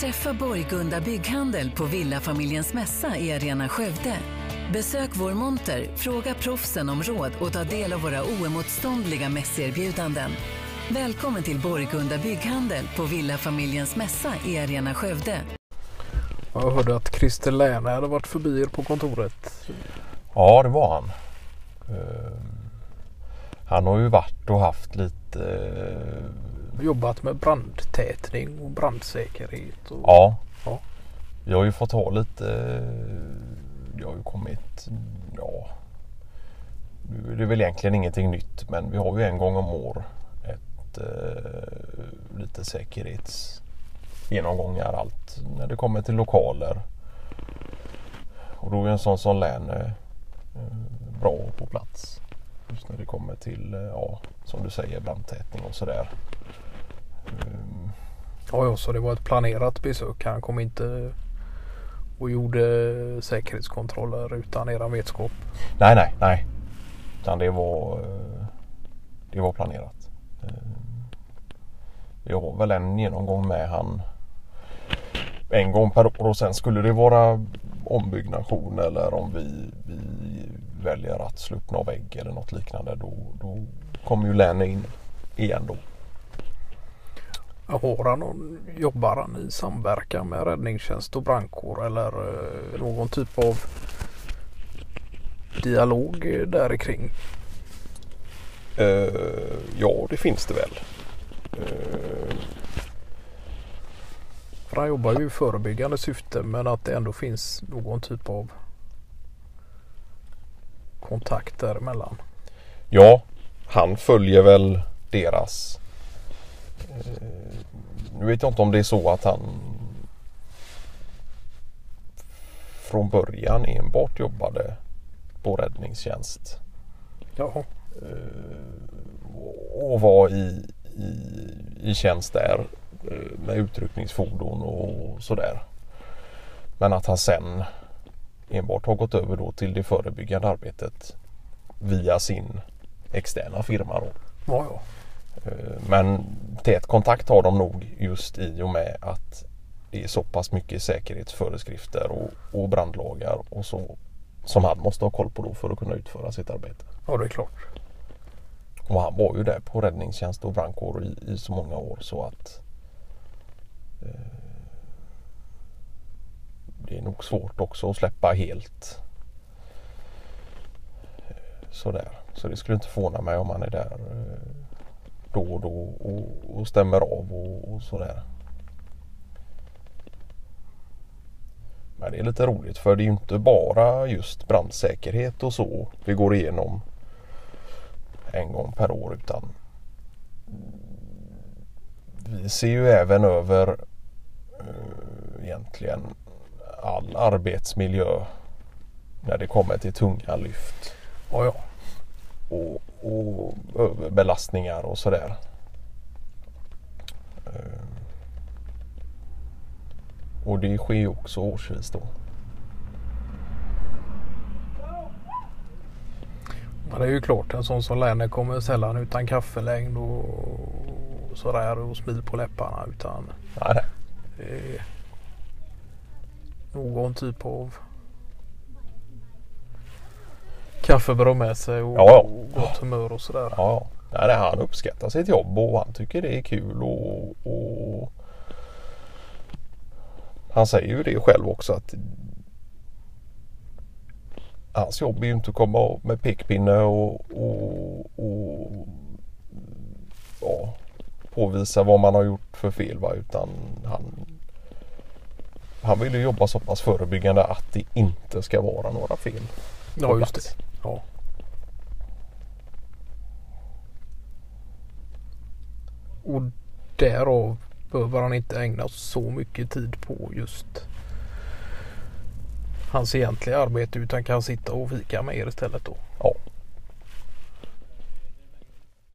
Träffa Borgunda Bygghandel på Villafamiljens mässa i Arena Skövde. Besök vår monter, fråga proffsen om råd och ta del av våra oemotståndliga mässerbjudanden. Välkommen till Borgunda Bygghandel på Villafamiljens mässa i Arena Skövde. Jag hörde att Christer Läne hade varit förbi er på kontoret. Ja, det var han. Eh, Han har ju varit och haft lite... Jobbat med brandtätning och brandsäkerhet. Och... Ja. Ja. Jag har ju fått ha lite... Jag har ju kommit... Ja. Nu är det väl egentligen ingenting nytt men vi har ju en gång om år ett eh, lite säkerhetsgenomgångar allt när det kommer till lokaler. Och då är en sån som län eh, bra på plats. Just när det kommer till, eh, ja, som du säger, brandtätning och sådär. Ehm, ja, ja, så det var ett planerat besök. Han kom inte och gjorde säkerhetskontroller utan eran vetskap. Nej, nej, nej. Utan det var, eh, det var planerat. Eh, Jag har väl en genomgång med han en gång per år och sen skulle det vara ombyggnation eller om vi, vi väljer att slå upp någon vägg eller något liknande då, då kommer ju Lenny in igen då. Har han någon, jobbar han i samverkan med räddningstjänst och brandkår eller eh, någon typ av dialog där kring? Eh, ja, det finns det väl. Eh, För han jobbar ju i förebyggande syfte men att det ändå finns någon typ av kontakt däremellan. Ja, han följer väl deras... Eh, nu vet jag inte om det är så att han från början enbart jobbade på räddningstjänst Jaha. och var i, i, i tjänst där eh, med utryckningsfordon och sådär. Men att han sen enbart har gått över då till det förebyggande arbetet via sin externa firma då. Ja, ja. Eh, Men tät kontakt har de nog just i och med att det är så pass mycket säkerhetsföreskrifter och, och brandlagar och så som han måste ha koll på då för att kunna utföra sitt arbete. ja, det är klart. Och han var ju där på räddningstjänst och brandkår i, i så många år så att eh, det är nog svårt också att släppa helt eh, sådär. Så det skulle inte förvåna mig om han är där eh, då och då och, och stämmer av och, och sådär. Men det är lite roligt för det är ju inte bara just brandsäkerhet och så vi går igenom en gång per år utan vi ser ju även över eh, egentligen all arbetsmiljö när det kommer till tunga lyft Oh ja och, och överbelastningar och sådär. Eh, Och det sker ju också årsvis då. Men det är ju klart en sån som Lenne kommer sällan utan kaffelängd och sådär och smil på läpparna utan Nej, någon typ av kaffebröd med sig och, Ja, ja. och gott humör och sådär. Ja, nej, nej, han uppskattar sitt jobb och han tycker det är kul och, och han säger ju det själv också att hans jobb är ju inte att komma med pekpinne och, och, och ja, påvisa vad man har gjort för fel va? utan han han vill ju jobba så pass förebyggande att det inte ska vara några fel. Ja, just det. Ja. Och därav behöver han inte ägna så mycket tid på just hans egentliga arbete utan kan sitta och fika med er istället då. Ja.